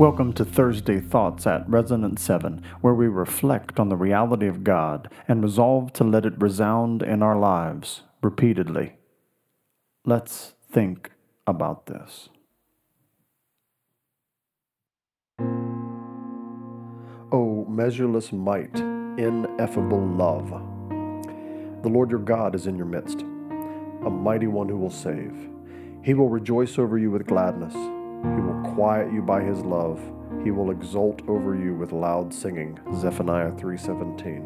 Welcome to Thursday Thoughts at Resonance 7, where we reflect on the reality of God and resolve to let it resound in our lives repeatedly. Let's think about this. O measureless might, ineffable love. The Lord your God is in your midst, a mighty one who will save. He will rejoice over you with gladness. He will quiet you by his love. He will exult over you with loud singing. Zephaniah 3:17.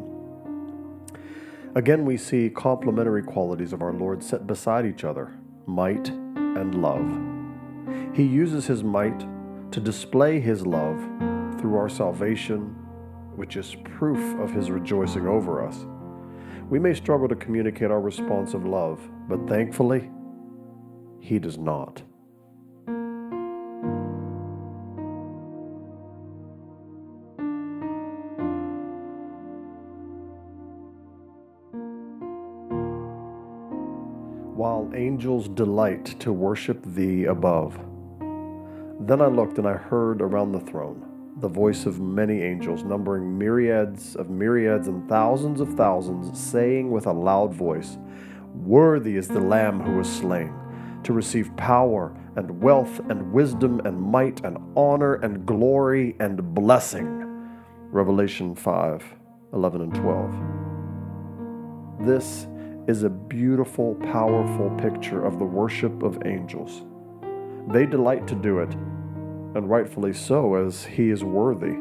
Again we see complementary qualities of our Lord set beside each other, might and love. He uses his might to display his love through our salvation, which is proof of his rejoicing over us. We may struggle to communicate our response of love, but thankfully, he does not. While angels delight to worship thee above. Then I looked and I heard around the throne the voice of many angels, numbering myriads of myriads and thousands of thousands, saying with a loud voice, Worthy is the Lamb who was slain, to receive power and wealth and wisdom and might and honor and glory and blessing. Revelation 5 11 and 12. This is a beautiful, powerful picture of the worship of angels. They delight to do it, and rightfully so, as he is worthy,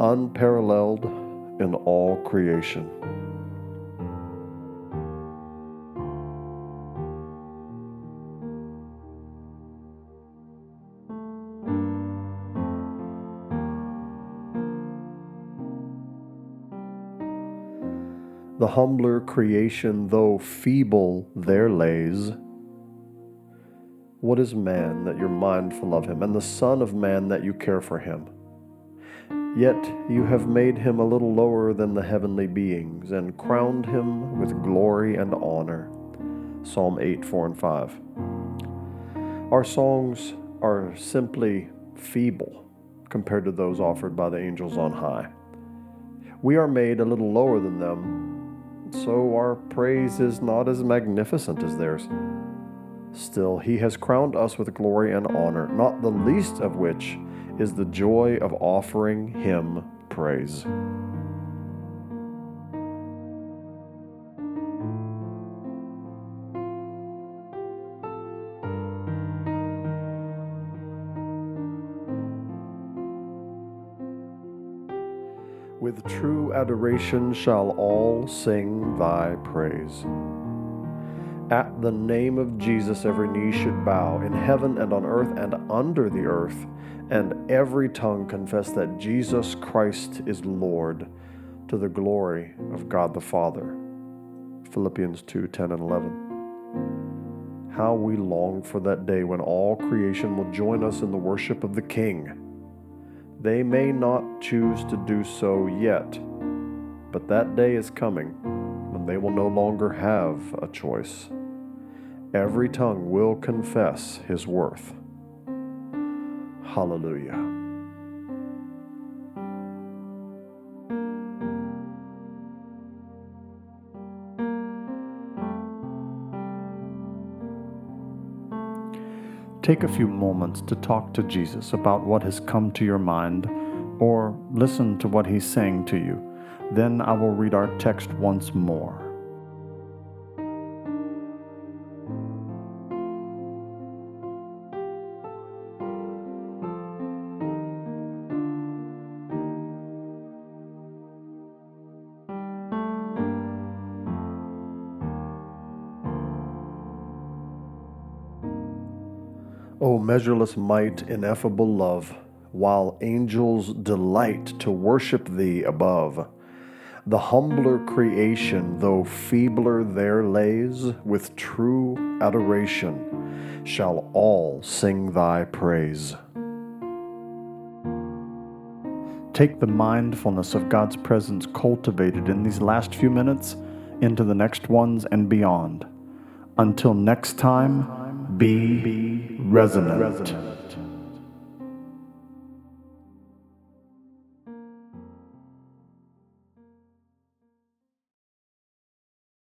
unparalleled in all creation. The humbler creation, though feeble, their lays. What is man that you're mindful of him, and the Son of Man that you care for him? Yet you have made him a little lower than the heavenly beings, and crowned him with glory and honor. Psalm 8, 4 and 5. Our songs are simply feeble compared to those offered by the angels on high. We are made a little lower than them so our praise is not as magnificent as theirs. Still, he has crowned us with glory and honor, not the least of which is the joy of offering him praise. With true adoration shall all sing thy praise. At the name of Jesus, every knee should bow in heaven and on earth and under the earth, and every tongue confess that Jesus Christ is Lord to the glory of God the Father. Philippians 2 10 and 11. How we long for that day when all creation will join us in the worship of the King they may not choose to do so yet, but that day is coming when they will no longer have a choice. Every tongue will confess his worth. Hallelujah. Take a few moments to talk to Jesus about what has come to your mind or listen to what he's saying to you. Then I will read our text once more. O measureless might, ineffable love, while angels delight to worship thee above. The humbler creation, though feebler their lays, with true adoration shall all sing thy praise. Take the mindfulness of God's presence cultivated in these last few minutes into the next ones and beyond. Until next time, be resonant.